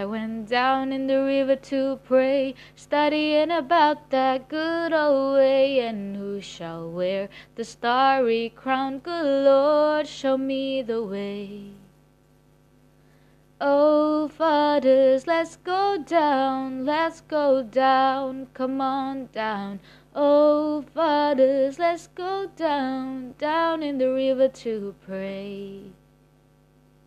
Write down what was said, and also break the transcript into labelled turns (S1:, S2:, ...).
S1: I went down in the river to pray, studying about that good old way, and who shall wear the starry crown? Good Lord, show me the way. Oh, fathers, let's go down, let's go down, come on down. Oh, fathers, let's go down, down in the river to pray.